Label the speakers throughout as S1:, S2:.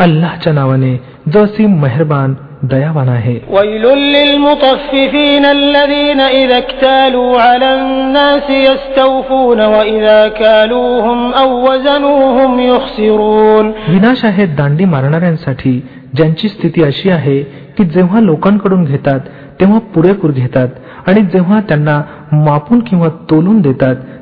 S1: अल्लाहच्या नावाने जसी मेहरबान दयावान आहे. विनाश आहे दांडी मारणाऱ्यांसाठी ज्यांची स्थिती अशी आहे की जेव्हा लोकांकडून घेतात तेव्हा पुरेपूर घेतात आणि जेव्हा त्यांना मापून किंवा तोलून देतात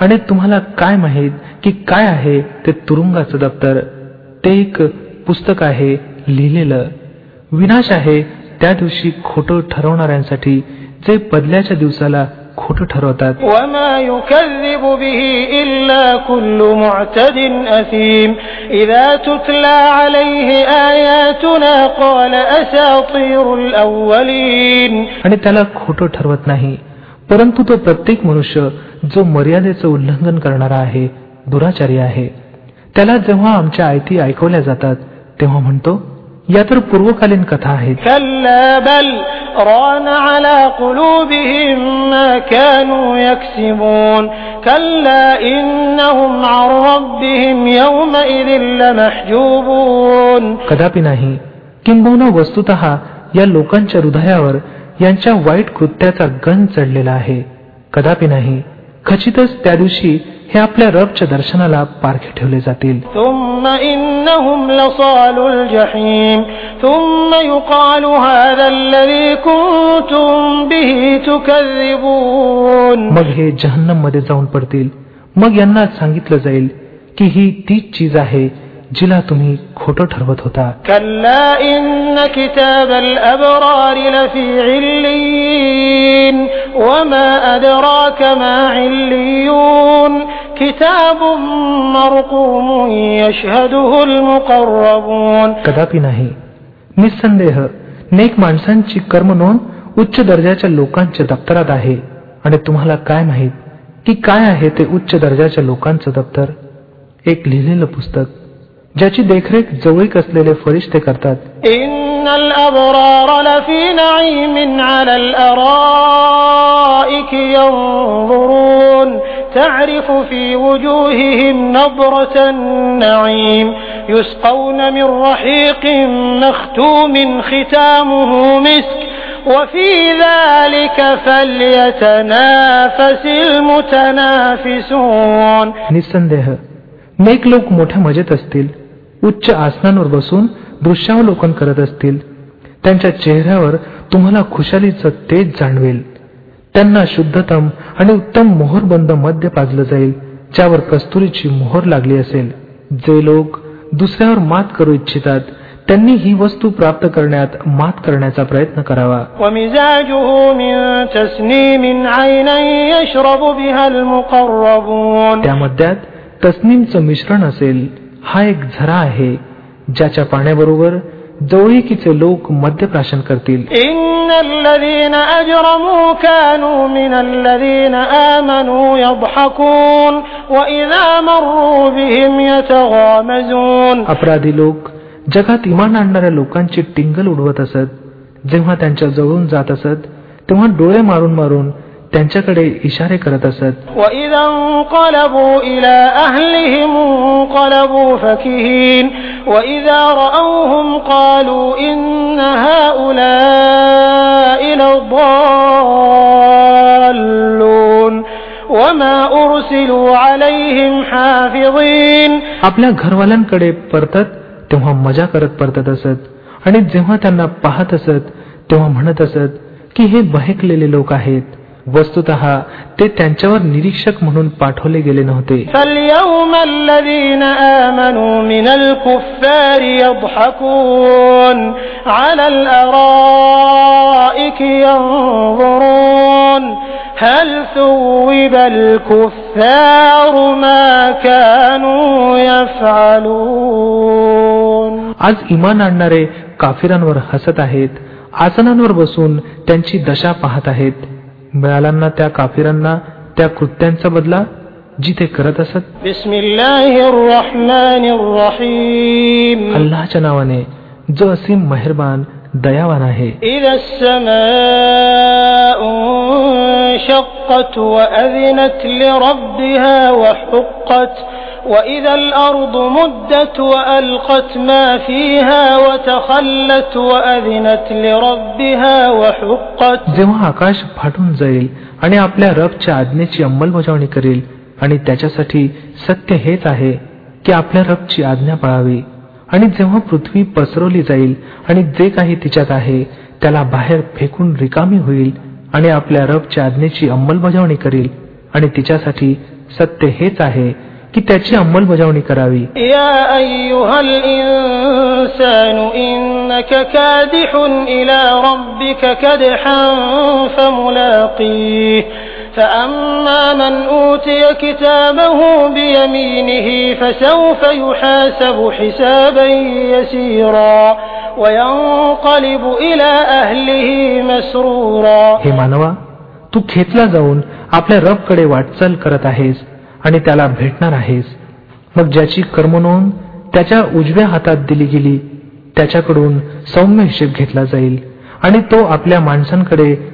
S1: आणि तुम्हाला काय माहीत की काय आहे ते तुरुंगाचं दप्तर? ते एक पुस्तक आहे लिहिलेलं. विनाश आहे त्या दिवशी खोट ठरवणाऱ्यांसाठी जे बदल्याच्या दिवसाला खोट ठरवतात. आणि त्याला खोट ठरवत नाही. परंतु तो प्रत्येक मनुष्य जो मर्यादेचं उल्लंघन करणारा आहे दुराचारी आहे. त्याला जेव्हा आमच्या आयती ऐकवल्या जातात तेव्हा म्हणतो या तर पूर्वकालीन कथा आहेत. कदापि नाही किंबहुना वस्तुत या लोकांच्या हृदयावर यांच्या वाईट कृत्याचा गण चढलेला आहे. कदापि नाही खचितच त्या दिवशी हे आपल्या रबच्या दर्शनाला पारखे ठेवले जातील. मग हे जहन्नममध्ये जाऊन पडतील. मग यांना सांगितलं जाईल की ही तीच चीज आहे जिला तुम्ही खोटं ठरवत होता. कदापि नाही. निसंदेह नेक माणसांची कर्म नोंद उच्च दर्जाच्या लोकांच्या दप्तरात आहे. आणि तुम्हाला काय माहीत? की काय आहे ते उच्च दर्जाच्या लोकांचं दप्तर? एक लिहिलेलं पुस्तक ज्याची देखरेख जवळीक असलेले फरिश्ते करतात
S2: إن الأبرار لفي نعيم على الأرائك ينظرون تعرف في وجوههم نضرة النعيم يسقون من رحيق مختوم ختامه مسك وفي ذلك فليتنافس المتنافسون
S1: निसंदेह नेक लोक मोठ्या मजेत असतील उच्च आसनांवर बसून दृश्यावलोकन करत असतील. त्यांच्या चेहऱ्यावर तुम्हाला खुशालीचं तेज जाणवेल. त्यांना शुद्धतम आणि उत्तम मोहरबंद मद्य पाजलं जाईल ज्यावर कस्तुरीची मोहर लागली असेल. जे लोक दुसऱ्यावर मात करू इच्छितात त्यांनी ही वस्तू प्राप्त करण्यात मात करण्याचा प्रयत्न करावा. त्या मध्यात तस्नीमचं मिश्रण असेल. हा एक झरा आहे ज्याच्या पाण्याबरोबर जवळीकीचे लोक मद्यप्राशन करतील. अपराधी लोक जगात इमान आणणाऱ्या लोकांची टिंगल उडवत असत. जेव्हा त्यांच्या जवळून जात असत तेव्हा डोळे मारून मारून त्यांच्याकडे इशारे करत असत. आपल्या घरवाल्यांकडे परतत तेव्हा मजा करत परतत असत. आणि जेव्हा त्यांना पाहत असत तेव्हा म्हणत असत की हे बहेकलेले लोक आहेत. वस्तुत ते त्यांच्यावर निरीक्षक म्हणून पाठवले गेले नव्हते. आज इमान आणणारे काफिरांवर हसत आहेत आसनांवर बसून त्यांची दशा पाहत आहेत. मिळाल्यांना त्या काफिरांना त्या कृत्यांचा बदला जी ते करत असत. अल्लाच्या नावाने जो असीम मेहरबान दयावान आहे
S2: إذا السماء انشقت وأذنت لربها وحقت وإذا الأرض مدت وألقت ما فيها وتخلت وأذنت لربها وحقت
S1: जेव्हा आकाश फाटून जाईल आणि आपल्या रबच्या आज्ञेची अंमलबजावणी करेल आणि त्याच्यासाठी सत्य हेच आहे की आपल्या रबची आज्ञा पाळावी आणि जेव्हा पृथ्वी पसरवली जाईल आणि जे काही तिच्यात आहे त्याला बाहेर फेकून रिकामी होईल आणि आपल्या रबच्या आज्ञेची अंमलबजावणी करील. आणि तिच्यासाठी सत्य हेच आहे की त्याची अंमलबजावणी करावी.
S2: या أيها الإنسان إنك كادح إلى ربك كدحا فملاقيه فأما من أوتي كتابه بيمينه فسوف يحاسب حسابا يسيرا وينقلب إلى أهله مسرورا
S1: हे मानवा तू खेचला जाऊन आपल्या रबकडे वाटचाल करत आहेस आणि त्याला भेटणार आहेस मग ज्याची कर्मनोंद त्याच्या उजव्या हातात दिली गेली त्याच्याकडून सौम्य हिशेब घेतला जाईल आणि तो आपल्या माणसांकडे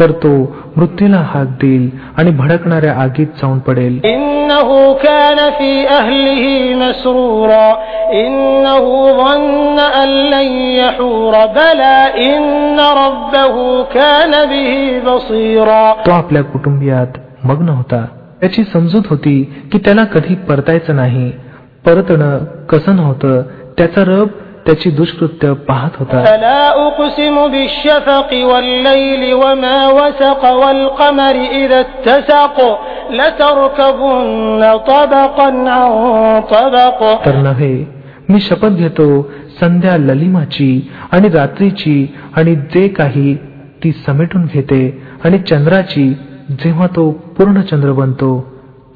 S1: तर तो मृत्यूला हाक देईल आणि भडकणाऱ्या आगीत जाऊन पडेल. तो आपल्या कुटुंबियात मग्न होता. त्याची समजूत होती की त्याला कधी परतायचं नाही. परतणं कसं नव्हतं त्याचा रब त्याची दुष्कृत्य पाहत होता. तर नव्हे मी शपथ घेतो संध्या ललिमाची आणि रात्रीची आणि जे काही ती समेटून घेते आणि चंद्राची जेव्हा तो पूर्ण चंद्र बनतो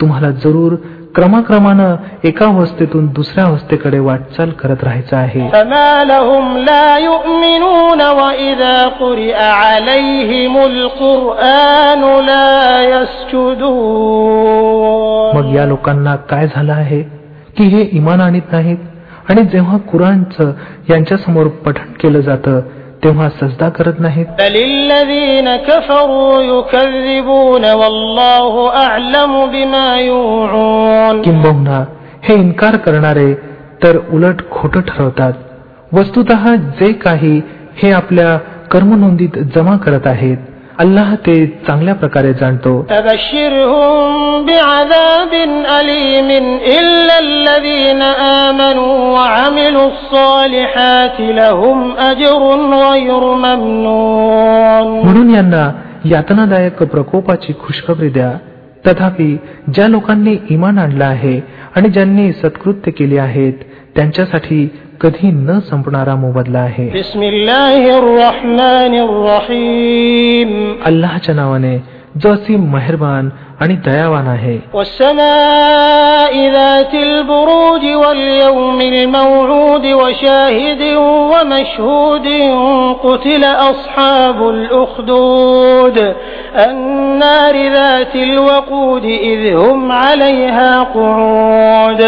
S1: तुम्हाला जरूर क्रमाक्रमानं एका अवस्थेतून दुसऱ्या अवस्थेकडे वाटचाल करत राहायचं आहे. मग या लोकांना काय झालं आहे? की हे इमान आणीत नाहीत? आणि जेव्हा कुराणचं यांच्यासमोर पठण केलं जातं तेव्हा सजदा करत नाहीत. किंबहुना हे इन्कार करणारे तर उलट खोट ठरवतात. वस्तुत जे काही हे आपल्या कर्मनोंदीत जमा करत आहेत अल्लाह ते चांगल्या प्रकारे जाणतो. म्हणून यांना यातनादायक प्रकोपाची खुशखबरी द्या तथापि ज्या लोकांनी इमान आणलं आहे आणि ज्यांनी सत्कृत्य केले आहेत त्यांच्यासाठी कधी न संपणारा मोबदला आहे. अल्लाहच्या नावाने जो असीम मेहरबान आणि दयावान आहे
S2: والسماء ذات البروج واليوم الموعود وشاهد ومشهود قتل أصحاب الأخدود النار ذات الوقود إذ هم عليها قعود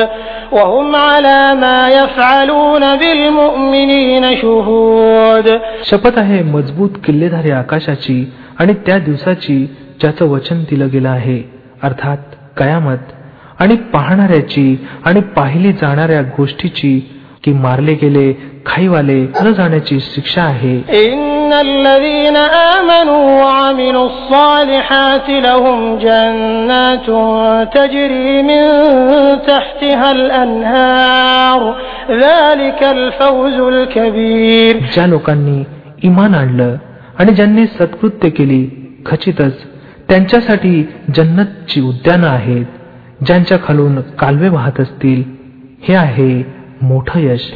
S2: وهم على ما يفعلون بالمؤمنين شهود
S1: शपथ आहे मजबूत किल्लेधारी आकाशाची आणि त्या दिवसाची ज्याचं वचन दिलं गेलं आहे अर्थात कयामत आणि पाहणाऱ्याची आणि पाहिली जाणाऱ्या गोष्टीची की मारले गेले खाईवाले न जाण्याची शिक्षा आहे. ज्या लोकांनी इमान आणलं आणि ज्यांनी सत्कृत्य केली खचितच त्यांच्यासाठी जन्नतची उद्यानं आहेत ज्यांच्या खालून कालवे वाहत असतील. हे आहे मोठं यश.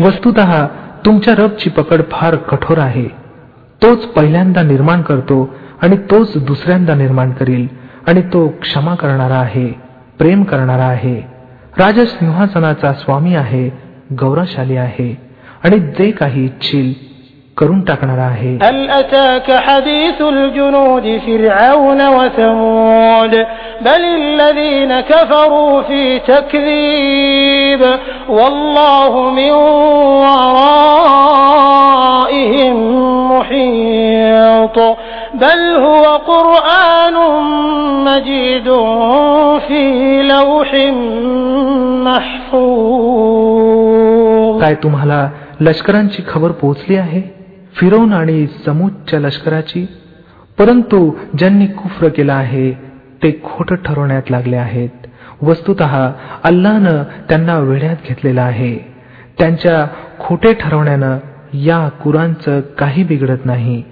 S1: वस्तुत तुमच्या रबची पकड फार कठोर आहे. तोच पहिल्यांदा निर्माण करतो आणि तोच दुसऱ्यांदा निर्माण करील आणि तो क्षमा करणारा आहे प्रेम करणारा आहे. राजसिंहासनाचा स्वामी आहे गौरवशाली आहे आणि जे काही इच्छील करून टाकणारा आहे.
S2: هل أتاك حديث الجنود فرعون وثمود بل الذين كفروا في تكذيب والله من ورائهم محيط بل هو قرآن مجيد في لوح محفوظ
S1: काय तुम्हाला लष्करांची खबर पोहोचली आहे फिरवून आणि समूच्या लष्कराची परंतु ज्यांनी कुफ्र केला आहे ते खोट ठरवण्यात लागले आहेत वस्तुत अल्लानं त्यांना वेढ्यात घेतलेला आहे त्यांच्या खोटे ठरवण्यानं या कुरानचं काही बिघडत नाही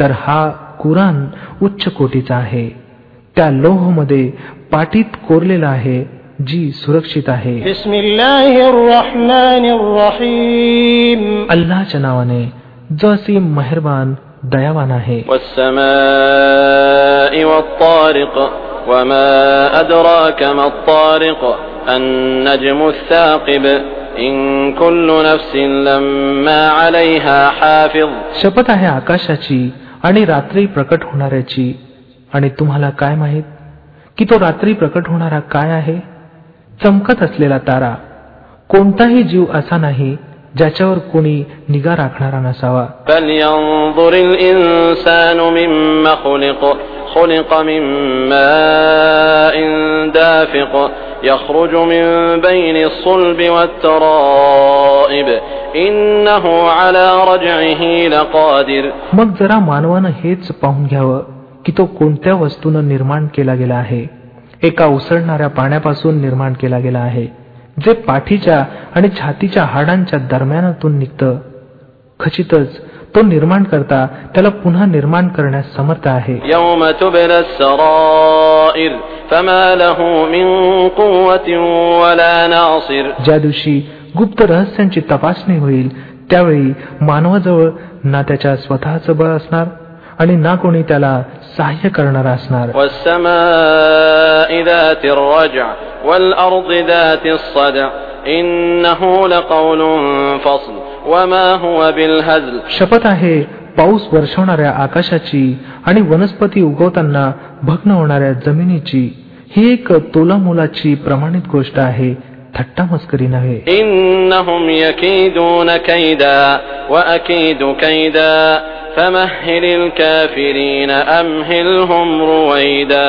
S1: तर हा कुराण उच्च कोटीचा आहे. त्या लोहमध्ये पाठीत कोरलेला आहे जी सुरक्षित आहे. अल्लाच्या नावाने जो असे मेहरबान दयावान आहे. शपथ आहे आकाशाची आणि रात्री प्रकट होणाऱ्याची आणि तुम्हाला काय माहित की तो रात्री प्रकट होणारा काय आहे चमकत असलेला तारा कोणताही जीव असा नाही ज्याच्यावर कोणी निगा राखणारा नसावा
S3: فلينظر الإنسان مما خلق خلق من ماء دافق يخرج من بين الصلب والترائب
S1: मग जरा मानवानं हेच पाहून घ्यावं की तो कोणत्या वस्तूनं निर्माण केला गेला आहे. एका उसळणाऱ्या पाण्यापासून निर्माण केला गेला आहे. जे पाठीच्या आणि छातीच्या हाडांच्या दरम्यानातून निघतं. खचितच तो निर्माण करता त्याला पुन्हा निर्माण करण्यास समर्थ आहे. ज्या दिवशी गुप्त रहस्यांची तपासणी होईल त्यावेळी मानवाजवळ ना त्याच्या स्वतःच बळ असणार आणि ना कोणी त्याला सहाय्य करणार असणार. शपथ आहे पाऊस वर्षवणाऱ्या आकाशाची आणि वनस्पती उगवताना भग्न होणाऱ्या जमिनीची. ही एक तोलामोलाची प्रमाणित गोष्ट आहे. थट्टा मस्करी नव्हे
S3: إنهم يكيدون كيدا وأكيد كيدا فمهل الكافرين أمهلهم رويدا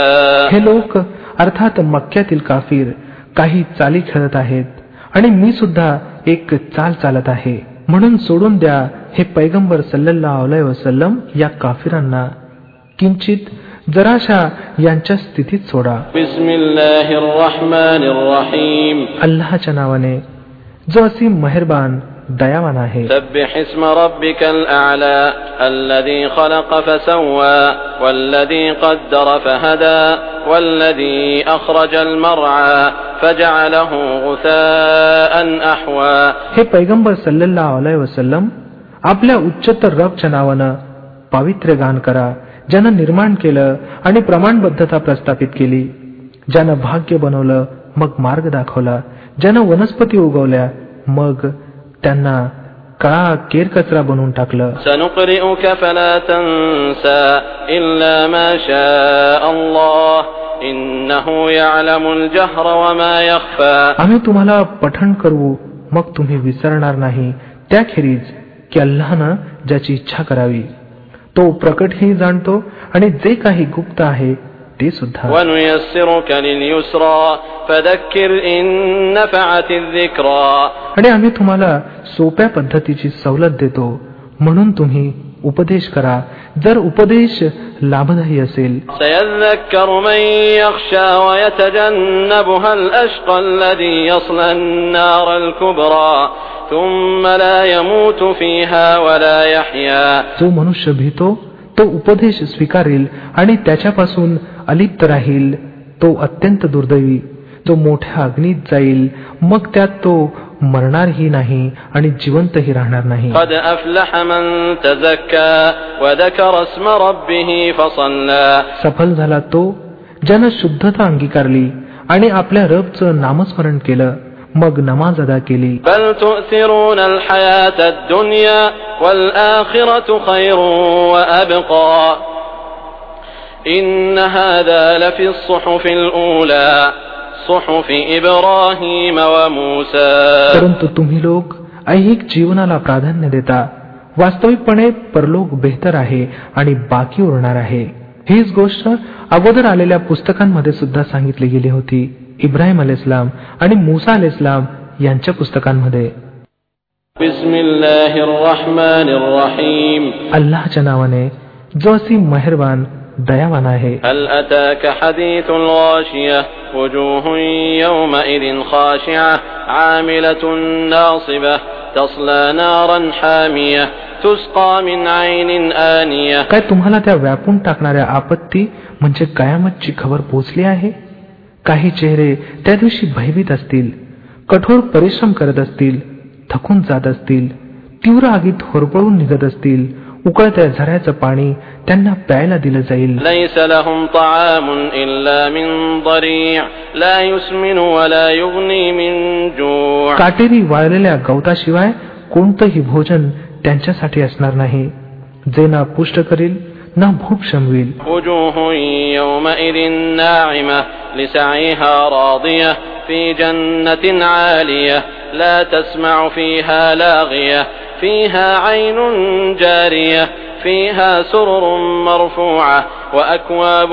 S1: हे लोक अर्थात मक्क्यातील काफीर काही चाली खेळत आहेत आणि मी सुद्धा एक चाल चालत आहे म्हणून सोडून द्या हे पैगंबर सल्लल्लाहु अलैहि वसल्लम या काफिरांना किंचित जराशा यांच्या स्थितीत सोडा. अल्लाच्या नावाने. जो असी मेहरबान दयावान आहे. हे पैगंबर सल्लल्लाहु अलैहि वसलम आपल्या उच्चतर रबच्या नावानं पावित्र्य गान करा. ज्यानं निर्माण केलं आणि प्रमाणबद्धता प्रस्थापित केली ज्यानं भाग्य बनवलं मग मार्ग दाखवला ज्यानं वनस्पती उगवल्या मग त्यांना काळा केर कचरा बनवून टाकलं. आम्ही तुम्हाला पठण करू मग तुम्ही विसरणार नाही. त्याखेरीज की अल्लानं ज्याची इच्छा करावी. तो प्रकट ही जाणतो आणि जे काही गुप्त आहे ते सुद्धा. आणि आम्ही तुम्हाला सोप्या पद्धतीची सवलत देतो म्हणून तुम्ही उपदेश करा जर उपदेश लाभदायी असेल
S3: سيذكر من يخشى ويتجنبها الأشقى الذي يصلى النار الكبرى ثم لا يموت فيها ولا يحيا
S1: जो मनुष्य भीतो तो उपदेश स्वीकारेल आणि त्याच्यापासून अलिप्त राहील तो अत्यंत दुर्दैवी तो मोठ्या अग्नीत जाईल मग त्यात तो मरणारही नाही आणि जिवंतही राहणार नाही
S3: قد أفلح من تزكى وذكر اسم ربه فصلى
S1: सफल झाला तो ज्यानं शुद्धता अंगीकारली आणि आपल्या रबचं नामस्मरण केलं मग नमाज अदा केली
S3: بل تؤثرون الحياة الدنيا والآخرة خير وأبقى إن هذا لفي الصحف الأولى صحف إبراهيم وموسى
S1: परंतु तुम्ही लोक ऐहिक जीवनाला प्राधान्य देता. वास्तविकपणे परलोक बेहतर आहे आणि बाकी उरणार आहे. हीच गोष्ट अगोदर आलेल्या पुस्तकांमध्ये सुद्धा सांगितली गेली होती. इब्राहिम अल इस्लाम आणि मुसा अल इस्लाम यांच्या पुस्तकांमध्ये. अल्लाच्या नावाने जो असी मेहरबान दयावान आहे
S3: هل أتاك حديث الغاشية وجوه يومئذ خاشعة عاملة ناصبة تصلى نارا حامية تسقى من عين آنية
S1: काय तुम्हाला त्या व्यापून टाकणाऱ्या आपत्ती म्हणजे कयामतची खबर पोचली आहे काही चेहरे त्या दिवशी भयभीत असतील कठोर परिश्रम करत असतील थकून जात असतील तीव्र आगीत होरपळून निघत असतील उकळत्या झऱ्याचं पाणी त्यांना प्यायला दिलं जाईल
S3: ليس لهم طعام إلا من ضريع لا يسمن ولا يغني من جوع
S1: काटेरी वाळलेल्या गवताशिवाय कोणतंही भोजन त्यांच्यासाठी असणार नाही जे ना पुष्ट करील ना भूक शमवेल
S3: وجوه يومئذ ناعمة لسعيها راضية في جنة عالية لا تسمع فيها لاغية فيها عين جارية فيها سرر مرفوعة وأكواب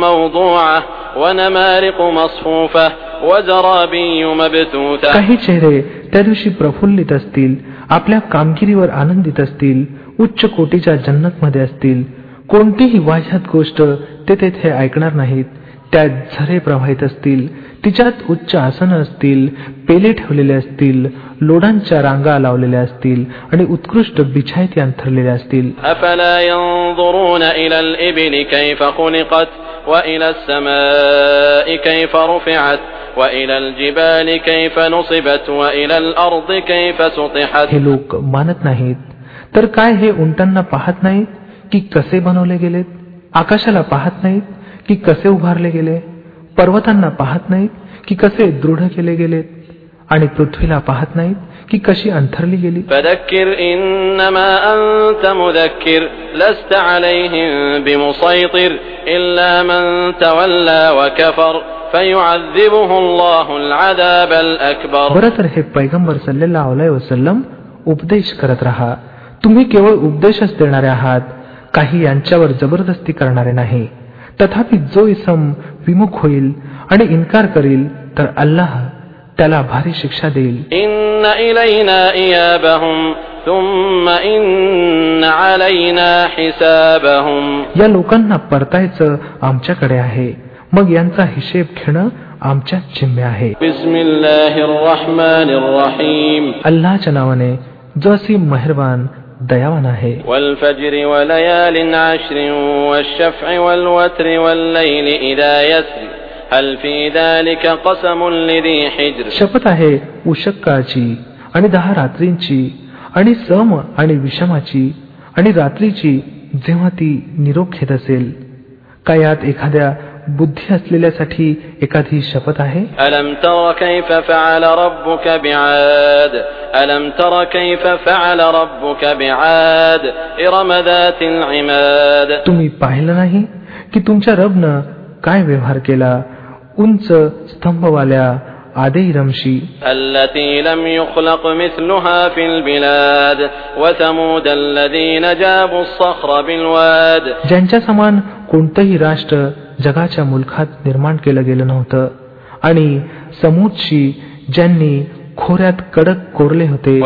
S3: موضوعة ونمارق مصفوفة وزرابي مبثوثة
S1: काही चेहरे त्या दिवशी प्रफुल्लित असतील आपल्या कामगिरीवर आनंदित असतील उच्च कोटीच्या जन्नत मध्ये असतील कोणतीही वाह्यात गोष्ट ते तेथे ऐकणार नाहीत त्यात झरे प्रवाहित असतील, तिच्यात उच्च आसनं असतील, पेले ठेवलेले असतील, लोडांच्या रांगा लावलेल्या असतील आणि उत्कृष्ट बिछायती अंथरलेल्या असतील. हे लोक मानत नाहीत, तर काय हे उंटांना पाहत नाहीत की कसे बनवले गेलेत, आकाशाला पाहत नाहीत? की कसे उभारले गेले? पर्वतांना पाहत नाहीत की कसे दृढ केले गेलेत आणि पृथ्वीला पाहत नाहीत की कशी अंथरली गेली? बर तर हे पैगंबर सल्लेला वसलम उपदेश करत राहा. तुम्ही केवळ उपदेशच देणारे आहात काही यांच्यावर जबरदस्ती करणारे नाही. तथापि जो इसम विमुख होईल आणि इन्कार करील तर अल्लाह त्याला भारी शिक्षा देईल. या लोकांना परतायचं आमच्याकडे आहे. मग यांचा हिशेब घेणं आमच्या जिम्मे आहे. अल्लाच्या नावाने जो असे मेहरबान दयावान आहे शपथ आहे उशक्काची आणि दहा रात्रींची आणि सम आणि विषमाची आणि रात्रीची जेव्हा ती निरोप घेत असेल का यात एखाद्या बुद्धी असलेल्यासाठी एखादी शपथ आहे
S3: ألم تر كيف فعل ربك بعاد ألم تر كيف فعل ربك بعاد إرم ذات العماد
S1: तुम्ही पाहिलं नाही की तुमच्या रबनं काय व्यवहार केला उंच स्तंभवाल्या आदे इरमशी
S3: التي لم يخلق مثلها في البلاد وثمود الذين جابوا الصخر بالواد
S1: ज्यांच्या समान कोणतंही राष्ट्र जगाच्या मुलखात निर्माण केलं गेलं नव्हतं आणि समूदशी ज्यांनी खोऱ्यात कडक कोरले होते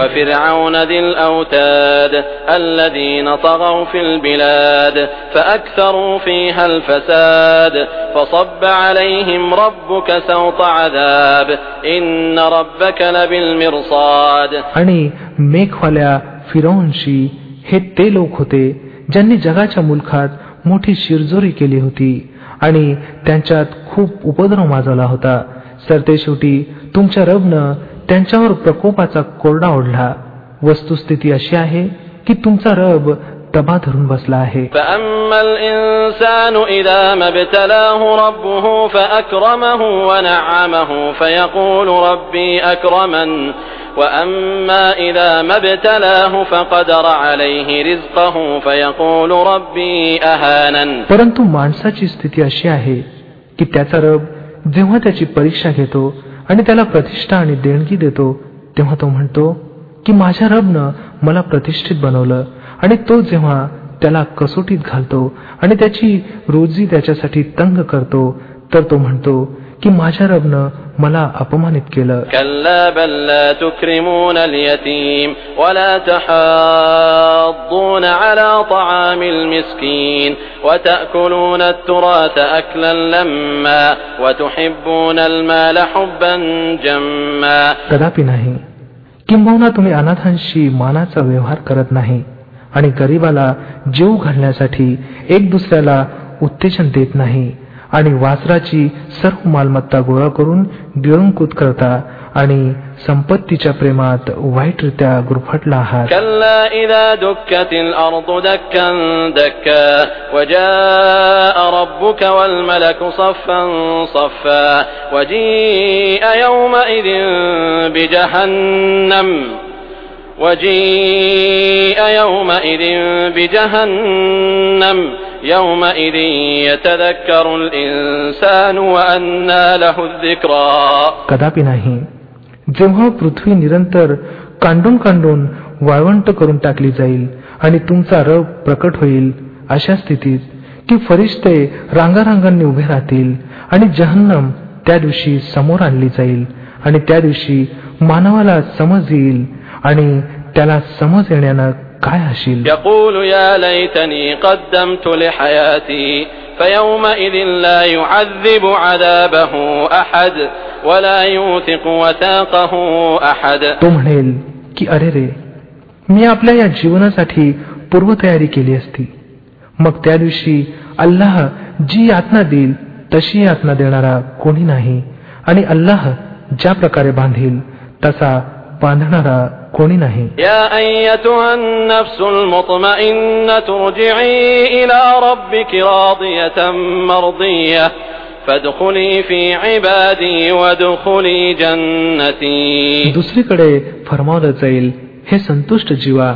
S1: आणि मेघवाल्या फिरौनशी हे ते लोक होते ज्यांनी जगाच्या मुलखात मोठी शिरजोरी केली होती आणि त्यांच्यात खूप उपद्रव माजवला होता. सरतेशेवटी तुमच्या रबनं त्यांच्यावर प्रकोपाचा कोरडा ओढला. वस्तुस्थिती अशी आहे की तुमचा रब दबा धरून बसला आहे. परंतु माणसाची स्थिती अशी आहे की त्याचा रब जेव्हा त्याची परीक्षा घेतो आणि त्याला प्रतिष्ठा आणि देणगी देतो तेव्हा तो म्हणतो की माझ्या रबनं मला प्रतिष्ठित बनवलं आणि तो जेव्हा त्याला कसोटीत घालतो आणि त्याची रोजी त्याच्यासाठी तंग करतो तर तो म्हणतो की माझ्या रबनं मला अपमानित केलं. कदापि नाही किंबहुना तुम्ही अनाथांशी मानाचा व्यवहार करत नाही आणि गरिबाला जीव घालण्यासाठी एक दुसऱ्याला उत्तेजन देत नाही आणि वासराची सर्व मालमत्ता गोळा करून गिळंकूत करता आणि संपत्तीच्या प्रेमात वाईटरित्या गुरफटला आहात
S3: كلا إذا دكت الأرض دكا دكا وجاء ربك والملك صفا صفا وجيء يومئذ بجهنم وجيء يومئذ بجهنم يومئذ يتذكر الإنسان وأنى له الذكرى
S1: कदापि नाही जेव्हा पृथ्वी निरंतर कांडून कांडून वाळवंट करून टाकली जाईल आणि तुमचा रब प्रकट होईल अशा स्थितीत की फरिश्ते रांगारांगांनी उभे राहतील आणि जहन्नम त्या दिवशी समोर आणली जाईल आणि त्या दिवशी मानवाला समज येईल आणि त्याला समज येण्यानं काय हशील
S3: يقول يا ليتني قدمت لحياتي فيومئذ لا يعذب عذابه أحد ولا يوثق وثاقه أحد
S1: तो म्हणेल की अरे रे मी आपल्या या जीवनासाठी पूर्वतयारी केली असती मग त्या दिवशी अल्लाह जी यातना देईल तशी यातना देणारा कोणी नाही आणि अल्लाह ज्या प्रकारे बांधील तसा बांधणारा कोणी नाही
S3: يا أيتها النفس المطمئنة ارجعي إلى ربك راضية مرضية فادخلي في عبادي وادخلي جنتي
S1: दुसरीकडे फरमावलं जाईल हे संतुष्ट जीवा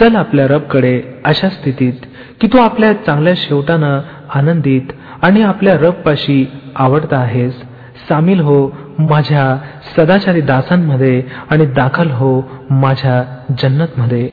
S1: चल आपल्या रबकडे अशा स्थितीत की तू आपल्या चांगल्या शेवटानं आनंदित आणि आपल्या रबपाशी आवडता आहेस सामील हो माझ्या सदाचारी दासांमध्ये आणि दाखल हो माझ्या जन्नतमध्ये.